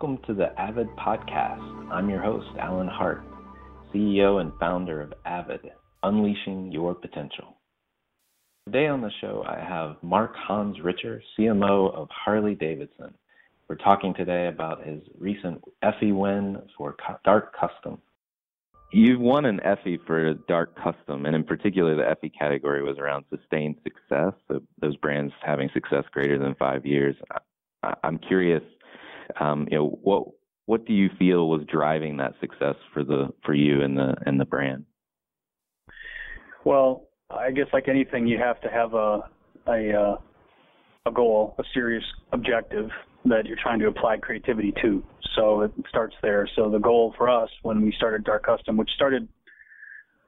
Welcome to the Avid Podcast. I'm your host, Alan Hart, CEO and founder of Avid, Unleashing Your Potential. Today on the show, I have Mark Hans Richer, CMO of Harley Davidson. We're talking today about his recent Effie win for Dark Custom. You've won an Effie for Dark Custom, and in particular, the Effie category was around sustained success, so those brands having success greater than five years. I'm curious um, you know, what what do you feel was driving that success for the for you and the and the brand? Well, I guess like anything, you have to have a a uh, a goal, a serious objective that you're trying to apply creativity to. So it starts there. So the goal for us when we started Dark Custom, which started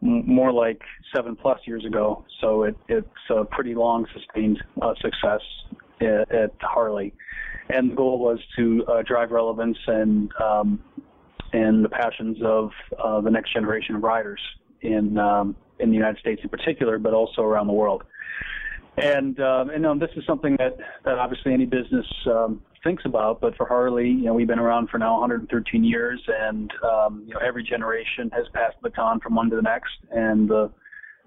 more like seven plus years ago, so it, it's a pretty long sustained uh, success at, at Harley and the goal was to uh, drive relevance and um, and the passions of uh, the next generation of riders in um, in the United States in particular, but also around the world. And um, and um, this is something that that obviously any business um, thinks about, but for Harley, you know, we've been around for now 113 years, and um, you know, every generation has passed the baton from one to the next, and the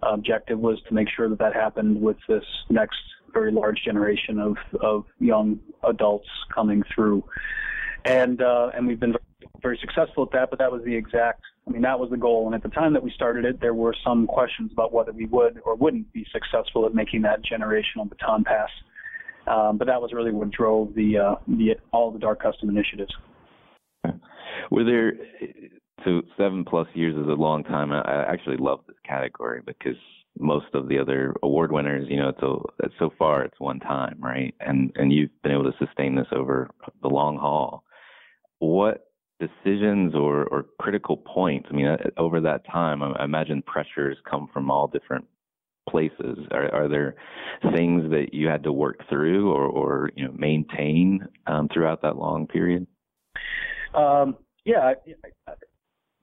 objective was to make sure that that happened with this next very large generation of of young adults coming through, and uh, and we've been very successful at that. But that was the exact. I mean, that was the goal. And at the time that we started it, there were some questions about whether we would or wouldn't be successful at making that generational baton pass. Um, but that was really what drove the uh, the all the dark custom initiatives. Were there so seven plus years is a long time. I actually love this category because most of the other award winners, you know, it's, a, it's so far it's one time, right? And and you've been able to sustain this over the long haul. What decisions or or critical points? I mean, uh, over that time, I imagine pressures come from all different places. Are, are there things that you had to work through or or you know maintain um, throughout that long period? Um, yeah,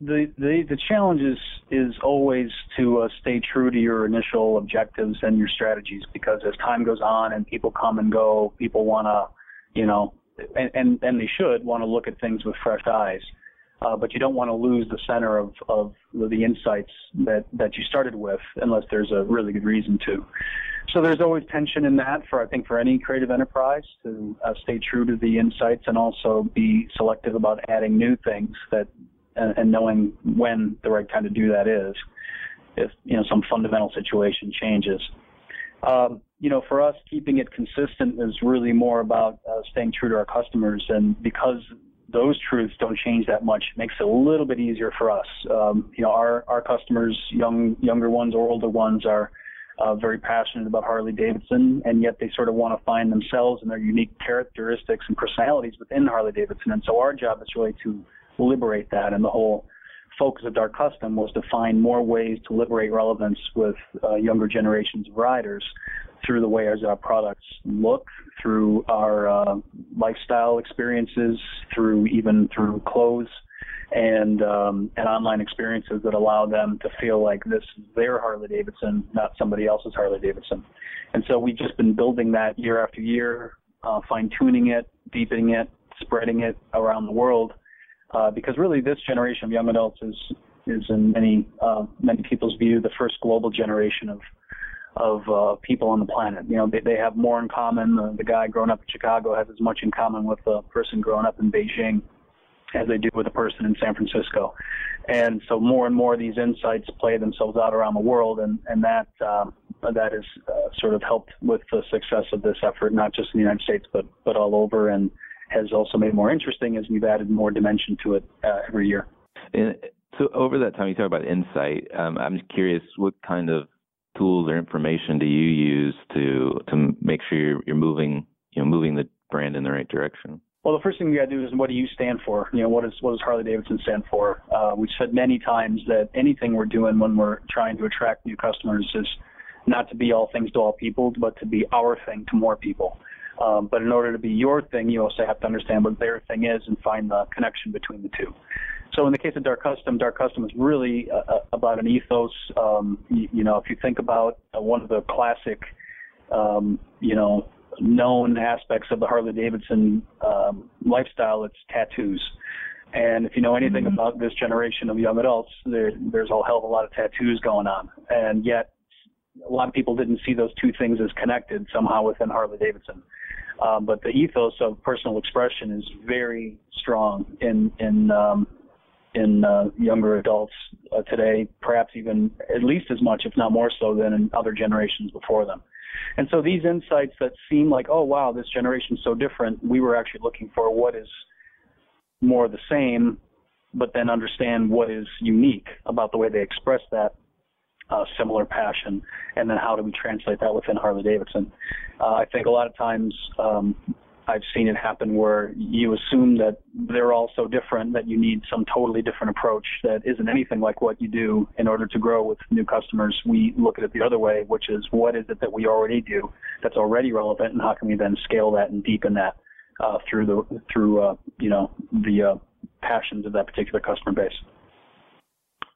the the the challenge is is always to uh, stay true to your initial objectives and your strategies because as time goes on and people come and go, people want to, you know, and and, and they should want to look at things with fresh eyes. Uh, but you don't want to lose the center of, of the insights that, that you started with unless there's a really good reason to. So there's always tension in that for I think for any creative enterprise to uh, stay true to the insights and also be selective about adding new things that and, and knowing when the right time to do that is if you know some fundamental situation changes. Um, you know, for us, keeping it consistent is really more about uh, staying true to our customers, and because those truths don't change that much, it makes it a little bit easier for us. Um, you know, our our customers, young younger ones or older ones, are uh, very passionate about Harley Davidson, and yet they sort of want to find themselves and their unique characteristics and personalities within Harley Davidson. And so our job is really to liberate that, and the whole focus of Dark Custom was to find more ways to liberate relevance with uh, younger generations of riders through the way our products look, through our uh, lifestyle experiences, through even through clothes and um, and online experiences that allow them to feel like this is their Harley Davidson, not somebody else's Harley Davidson. And so we've just been building that year after year, uh, fine tuning it, deepening it, spreading it around the world, uh, because really this generation of young adults is is in many uh, many people's view the first global generation of of uh, people on the planet. You know, they, they have more in common. The, the guy growing up in Chicago has as much in common with the person growing up in Beijing as they do with a person in San Francisco. And so more and more of these insights play themselves out around the world, and and that um, that has uh, sort of helped with the success of this effort, not just in the United States, but but all over, and has also made more interesting as we've added more dimension to it uh, every year. And so over that time, you talk about insight. Um, I'm just curious, what kind of tools or information do you use to to make sure you're, you're moving you know moving the brand in the right direction? Well, the first thing you got to do is what do you stand for? You know, what, is, what does Harley Davidson stand for? Uh, we've said many times that anything we're doing when we're trying to attract new customers is not to be all things to all people, but to be our thing to more people. Um, but in order to be your thing, you also have to understand what their thing is and find the connection between the two. So in the case of Dark Custom, Dark Custom is really uh, uh about an ethos. Um, you, you, know, if you think about uh, one of the classic, um, you know, known aspects of the Harley Davidson um, lifestyle, it's tattoos. And if you know anything mm-hmm. about this generation of young adults, there, there's a hell of a lot of tattoos going on. And yet, a lot of people didn't see those two things as connected somehow within Harley Davidson. Um, but the ethos of personal expression is very strong in in um, in uh, younger adults uh, today, perhaps even at least as much, if not more so, than in other generations before them. And so these insights that seem like, oh wow, this generation is so different, we were actually looking for what is more the same, but then understand what is unique about the way they express that uh, similar passion, and then how do we translate that within Harley Davidson? Uh, I think a lot of times um, I've seen it happen where you assume that they're all so different that you need some totally different approach that isn't anything like what you do in order to grow with new customers. We look at it the other way, which is what is it that we already do that's already relevant, and how can we then scale that and deepen that uh, through the through uh, you know the uh, passions of that particular customer base.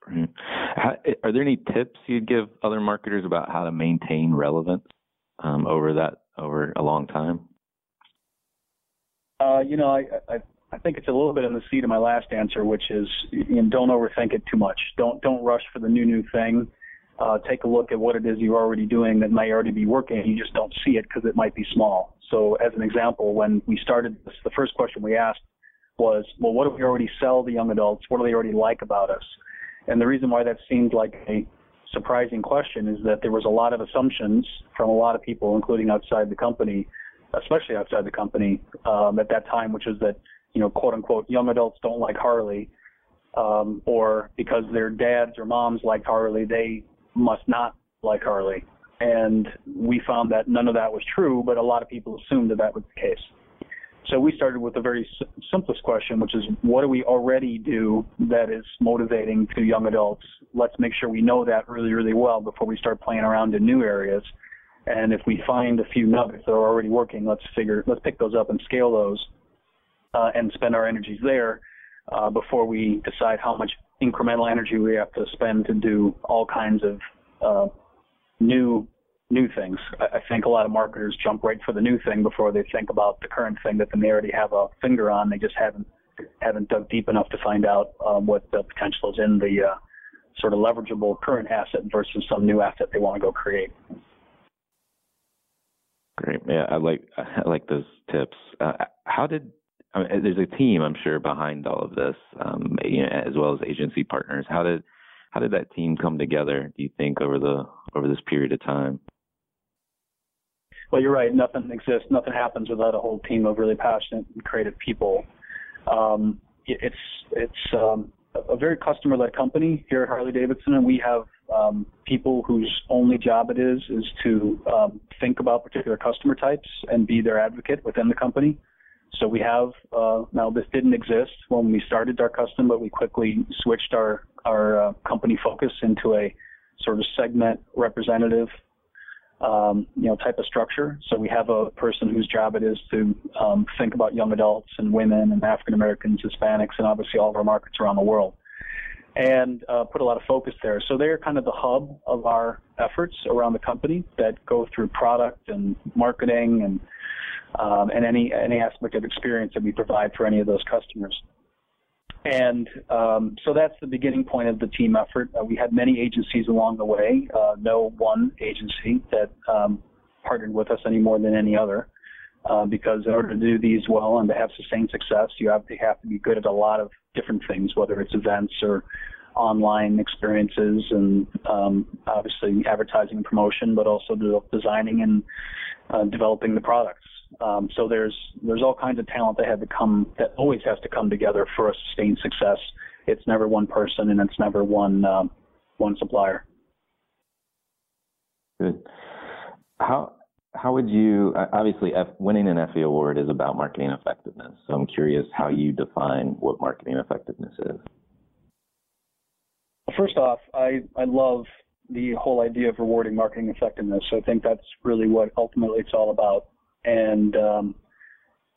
How, are there any tips you'd give other marketers about how to maintain relevance um, over that over a long time? Uh, you know, I, I I think it's a little bit in the seat of my last answer, which is you know, don't overthink it too much. Don't don't rush for the new new thing. Uh, take a look at what it is you're already doing that may already be working. You just don't see it because it might be small. So, as an example, when we started this, the first question we asked was, well, what do we already sell to young adults? What do they already like about us? And the reason why that seemed like a surprising question is that there was a lot of assumptions from a lot of people, including outside the company, especially outside the company um, at that time, which is that you know, quote unquote, young adults don't like Harley, um, or because their dads or moms like Harley, they must not like Harley. And we found that none of that was true, but a lot of people assumed that that was the case. So we started with the very simplest question, which is what do we already do that is motivating to young adults? Let's make sure we know that really, really well before we start playing around in new areas. And if we find a few nuggets that are already working, let's figure, let's pick those up and scale those, uh, and spend our energies there uh, before we decide how much incremental energy we have to spend to do all kinds of uh, new new things. I, I think a lot of marketers jump right for the new thing before they think about the current thing that they may already have a finger on. They just haven't haven't dug deep enough to find out um, what the potential is in the uh, sort of leverageable current asset versus some new asset they want to go create. Great. Yeah, I like I like those tips. Uh, how did I mean, there's a team I'm sure behind all of this, um, you know, as well as agency partners. How did how did that team come together? Do you think over the over this period of time? Well, you're right. Nothing exists. Nothing happens without a whole team of really passionate and creative people. Um, it's it's um, a very customer-led company here at Harley Davidson, and we have um, people whose only job it is is to um, think about particular customer types and be their advocate within the company. So we have uh, now this didn't exist when we started Dark Custom, but we quickly switched our our uh, company focus into a sort of segment representative um, you know type of structure. So we have a person whose job it is to um, think about young adults and women and African Americans, Hispanics, and obviously all of our markets around the world, and uh, put a lot of focus there. So they're kind of the hub of our efforts around the company that go through product and marketing and um, and any any aspect of experience that we provide for any of those customers. And um, so that's the beginning point of the team effort. Uh, we had many agencies along the way, uh, no one agency that um, partnered with us any more than any other. Uh, because in order to do these well and to have sustained success, you have to have to be good at a lot of different things, whether it's events or online experiences, and um, obviously advertising and promotion, but also designing and uh, developing the products. Um, so there's there's all kinds of talent that had to come that always has to come together for a sustained success. It's never one person and it's never one um, one supplier. Good. How how would you obviously F, winning an Effie award is about marketing effectiveness. So I'm curious how you define what marketing effectiveness is. First off, I I love the whole idea of rewarding marketing effectiveness. I think that's really what ultimately it's all about and um,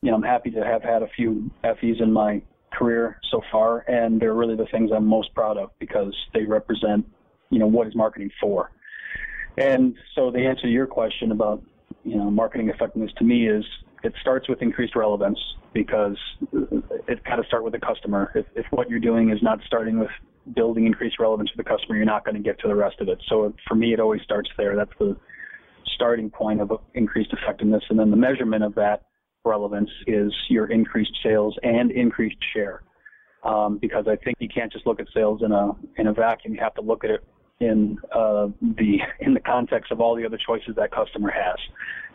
you know I'm happy to have had a few Effies in my career so far, and they're really the things I'm most proud of because they represent you know what is marketing for. And so the answer to your question about you know marketing effectiveness to me is it starts with increased relevance because it got to start with the customer. If, if what you're doing is not starting with building increased relevance for the customer, you're not going to get to the rest of it. So for me, it always starts there. That's the starting point of increased effectiveness, and then the measurement of that relevance is your increased sales and increased share. Um, because I think you can't just look at sales in a in a vacuum. You have to look at it in uh, the in the context of all the other choices that customer has.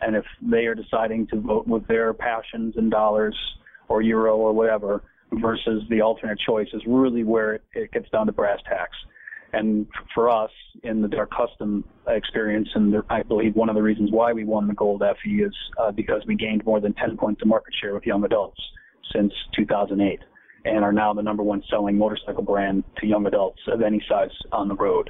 And if they are deciding to vote with their passions and dollars or euro or whatever versus the alternate choice is really where it, it gets down to brass tacks. And for us in the Dark Custom experience, and I believe one of the reasons why we won the Gold Effie is uh, because we gained more than 10 points of market share with young adults since 2008 and are now the number one selling motorcycle brand to young adults of any size on the road.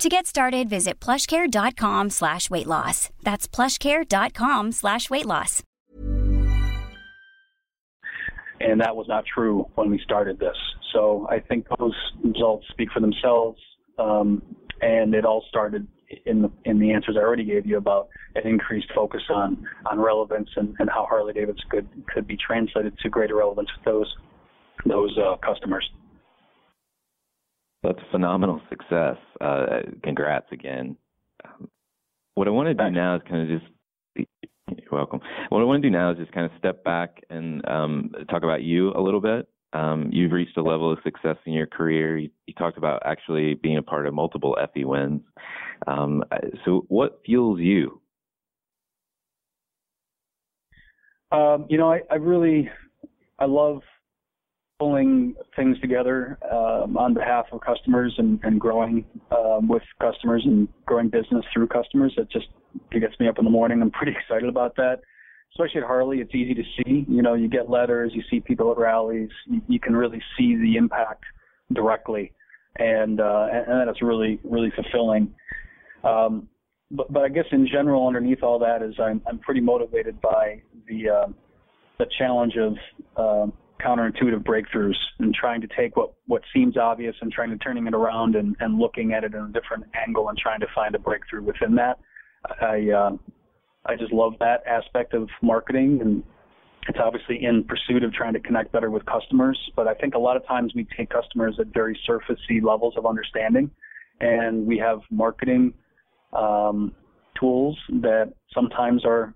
To get started, visit plushcare.com slash weight loss. That's plushcare.com slash weight loss. And that was not true when we started this. So I think those results speak for themselves. Um, and it all started in the in the answers I already gave you about an increased focus on on relevance and, and how Harley Davidson could could be translated to greater relevance with those those uh, customers. That's phenomenal success. Uh, congrats again. Um, what I want to do now is kind of just you're welcome. What I want to do now is just kind of step back and um, talk about you a little bit. Um, you've reached a level of success in your career. You, you, talked about actually being a part of multiple Effie wins. Um, so, what fuels you? Um, you know, I, I, really, I love pulling things together um, on behalf of customers and, and growing um, with customers and growing business through customers. It just it gets me up in the morning. I'm pretty excited about that especially at Harley, it's easy to see. You know, you get letters, you see people at rallies, you, you can really see the impact directly, and uh, and that's really really fulfilling. Um, but but I guess in general, underneath all that is I'm I'm pretty motivated by the uh, the challenge of uh, counterintuitive breakthroughs and trying to take what what seems obvious and trying to turning it around and and looking at it in a different angle and trying to find a breakthrough within that. I uh, I just love that aspect of marketing and it's obviously in pursuit of trying to connect better with customers, but I think a lot of times we take customers at very surfacey levels of understanding and we have marketing um, tools that sometimes are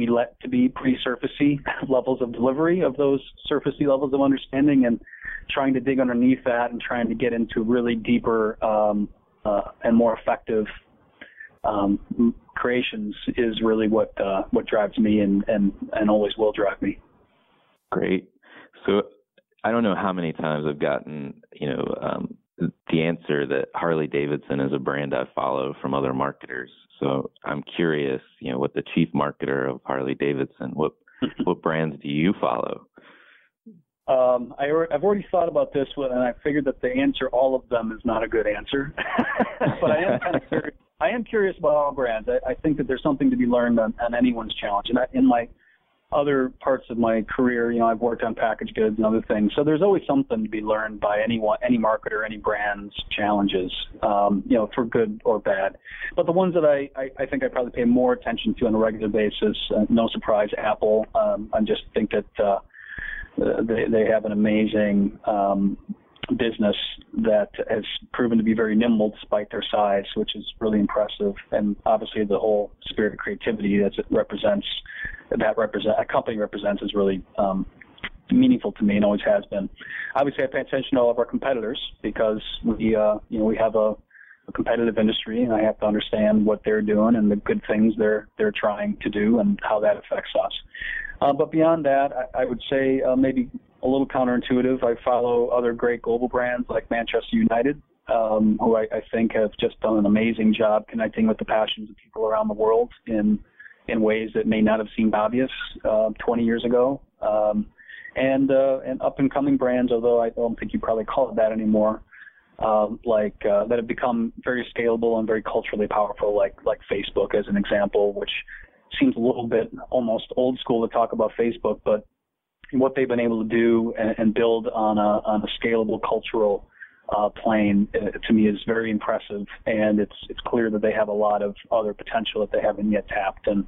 we let to be pretty surfacey levels of delivery of those surfacey levels of understanding and trying to dig underneath that and trying to get into really deeper um, uh, and more effective um, creations is really what uh, what drives me and, and and always will drive me. Great. So I don't know how many times I've gotten you know um, the answer that Harley Davidson is a brand I follow from other marketers. So I'm curious, you know, what the chief marketer of Harley Davidson, what what brands do you follow? Um, I, have already thought about this one, and I figured that the answer, all of them, is not a good answer. but I am kind of curious I am curious about all brands. I, I think that there's something to be learned on, on anyone's challenge. And I, in my other parts of my career, you know, I've worked on packaged goods and other things. So there's always something to be learned by anyone, any marketer, any brand's challenges, um, you know, for good or bad. But the ones that I, I, I think I probably pay more attention to on a regular basis, uh, no surprise, Apple. Um, I just think that uh, they, they have an amazing um, business that has proven to be very nimble despite their size, which is really impressive. And obviously, the whole spirit of creativity that it represents, that represent a company represents, is really um, meaningful to me and always has been. Obviously, I pay attention to all of our competitors because we, uh, you know, we have a, a competitive industry, and I have to understand what they're doing and the good things they're they're trying to do and how that affects us. Uh, but beyond that, I, I would say uh, maybe a little counterintuitive. I follow other great global brands like Manchester United, um, who I, I think have just done an amazing job connecting with the passions of people around the world in in ways that may not have seemed obvious uh, 20 years ago. Um, and uh, and up and coming brands, although I don't think you probably call it that anymore, uh, like uh, that have become very scalable and very culturally powerful, like like Facebook as an example, which seems a little bit almost old school to talk about Facebook, but what they've been able to do and, and build on a on a scalable cultural uh, plane uh, to me is very impressive, and it's it's clear that they have a lot of other potential that they haven't yet tapped, and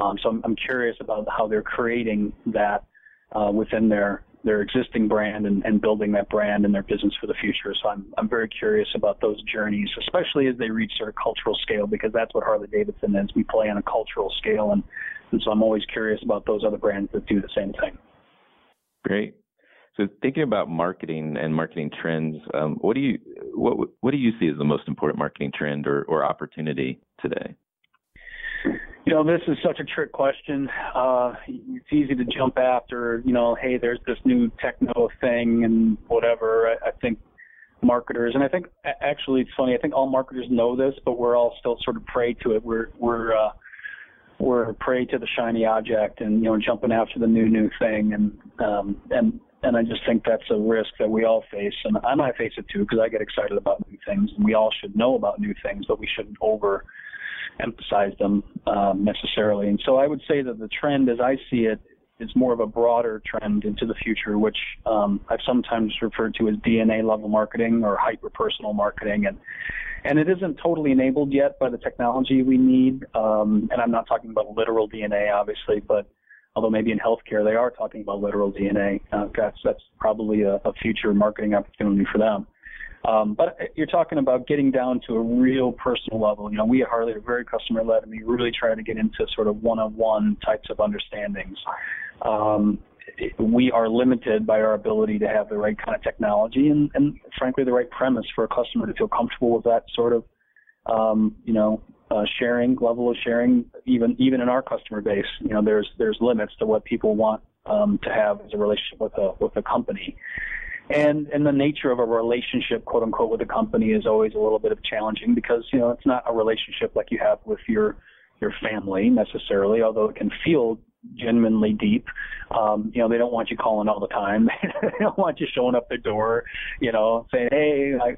um, so I'm, I'm curious about how they're creating that uh, within their their existing brand and, and building that brand and their business for the future. So I'm I'm very curious about those journeys, especially as they reach their cultural scale, because that's what Harley Davidson is. We play on a cultural scale, and, and so I'm always curious about those other brands that do the same thing. Great. So thinking about marketing and marketing trends, um, what do you what what do you see as the most important marketing trend or, or opportunity today? You know, this is such a trick question. Uh, it's easy to jump after, you know, hey, there's this new techno thing and whatever. I, I think marketers, and I think actually it's funny. I think all marketers know this, but we're all still sort of prey to it. We're we're uh, we're prey to the shiny object and you know jumping after the new new thing. And um and and I just think that's a risk that we all face. And I might face it too because I get excited about new things and we all should know about new things but we shouldn't over emphasize them um, necessarily. And so I would say that the trend as I see it is more of a broader trend into the future which um, I've sometimes referred to as DNA level marketing or hyper personal marketing. And and it isn't totally enabled yet by the technology we need. Um, and I'm not talking about literal DNA, obviously, but although maybe in healthcare they are talking about literal DNA. Uh, that's that's probably a, a future marketing opportunity for them. Um, but you're talking about getting down to a real personal level. You know, we at Harley are very customer led, and we really try to get into sort of one-on-one types of understandings. Um, we are limited by our ability to have the right kind of technology and, and frankly the right premise for a customer to feel comfortable with that sort of um, you know uh, sharing level of sharing even even in our customer base. You know there's there's limits to what people want um, to have as a relationship with a with a company. And and the nature of a relationship quote unquote with a company is always a little bit of challenging because you know it's not a relationship like you have with your your family necessarily although it can feel genuinely deep. Um, you know, they don't want you calling all the time. they don't want you showing up their door, you know, saying, "Hey, I,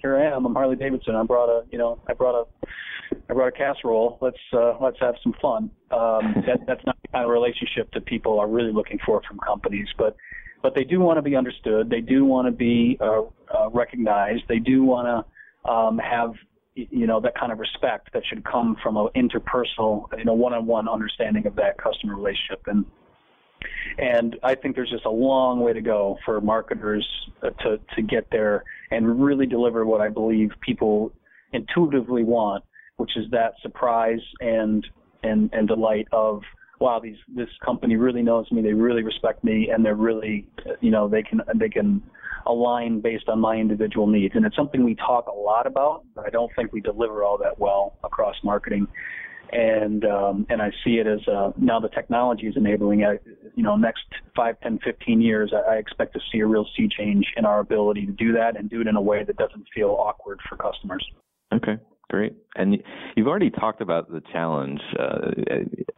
here I am. I'm Harley Davidson. I brought a, you know, I brought a, I brought a casserole. Let's uh, let's have some fun." Um, that, that's not the kind of relationship that people are really looking for from companies, but but they do want to be understood. They do want to be uh, uh, recognized. They do want to um, have you know that kind of respect that should come from an interpersonal you know one-on-one understanding of that customer relationship. And and I think there's just a long way to go for marketers uh, to to get there and really deliver what I believe people intuitively want, which is that surprise and and and delight of wow these this company really knows me they really respect me and they're really you know they can they can align based on my individual needs. And it's something we talk a lot about, but I don't think we deliver all that well across marketing. And um, and I see it as uh, now the technology is enabling. You know, next five, ten, fifteen years, I, I expect to see a real sea change in our ability to do that and do it in a way that doesn't feel awkward for customers. Okay, great. And you've already talked about the challenge, uh,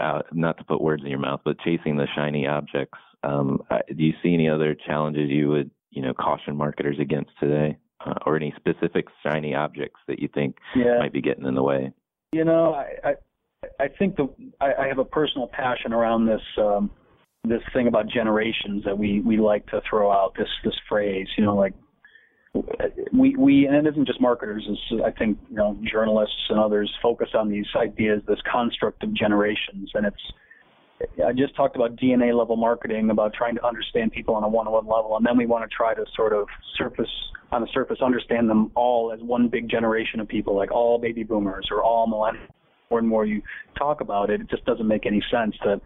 uh, not to put words in your mouth, but chasing the shiny objects. Um, do you see any other challenges you would you know caution marketers against today, uh, or any specific shiny objects that you think yeah. might be getting in the way? You know, I I, I think the I, I have a personal passion around this. Um, this thing about generations that we we like to throw out this this phrase you know like we we and it isn't just marketers it's I think you know journalists and others focus on these ideas this construct of generations and it's I just talked about DNA level marketing, about trying to understand people on a one-on-one level, and then we want to try to sort of surface on the surface understand them all as one big generation of people, like all baby boomers or all millennials. More and more you talk about it, it just doesn't make any sense. That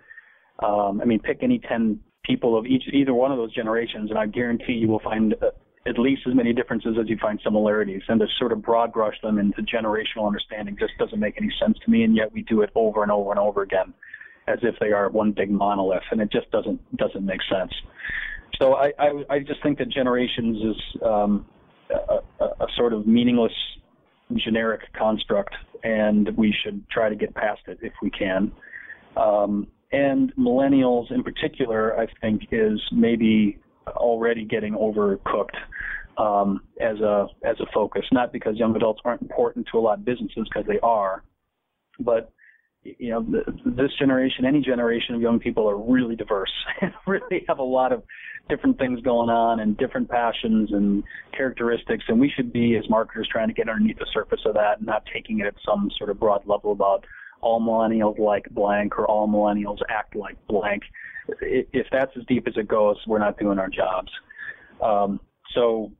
um, I mean, pick any ten people of each either one of those generations, and I guarantee you will find uh, at least as many differences as you find similarities. And to sort of broad brush them into generational understanding just doesn't make any sense to me, and yet we do it over and over and over again as if they are one big monolith, and it just doesn't doesn't make sense. So I I, I just think that generations is um, a, a, a sort of meaningless generic construct, and we should try to get past it if we can. Um, and millennials in particular, I think, is maybe already getting overcooked um, as a as a focus. Not because young adults aren't important to a lot of businesses, because they are, but you know, this generation, any generation of young people are really diverse and really have a lot of different things going on and different passions and characteristics. And we should be, as marketers, trying to get underneath the surface of that and not taking it at some sort of broad level about all millennials like blank or all millennials act like blank. If that's as deep as it goes, we're not doing our jobs. Um, so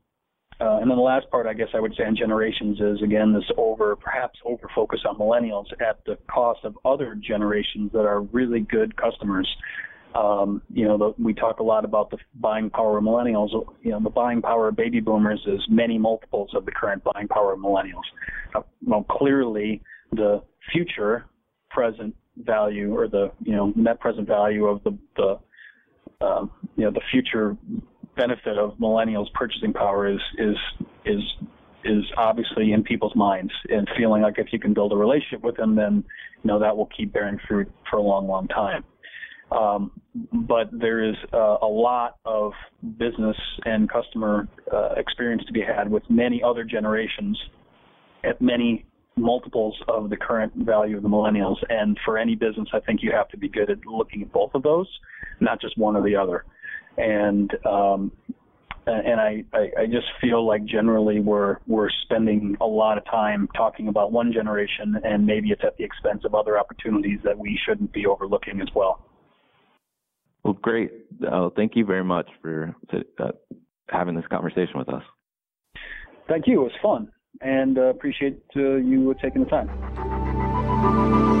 uh, and then the last part, I guess I would say on generations is again this over, perhaps over focus on millennials at the cost of other generations that are really good customers. Um, you know, the, we talk a lot about the buying power of millennials. You know, the buying power of baby boomers is many multiples of the current buying power of millennials. Uh, well, clearly, the future present value or the you know net present value of the the uh, you know the future benefit of millennials purchasing power is is is is obviously in people's minds and feeling like if you can build a relationship with them, then you know that will keep bearing fruit for a long, long time. Um, but there is uh, a lot of business and customer uh, experience to be had with many other generations at many multiples of the current value of the millennials. And for any business, I think you have to be good at looking at both of those, not just one or the other. And um, and I, I, I just feel like generally we're we're spending a lot of time talking about one generation, and maybe it's at the expense of other opportunities that we shouldn't be overlooking as well. Well, great. Uh, thank you very much for uh, having this conversation with us. Thank you. It was fun, and uh, appreciate uh, you taking the time.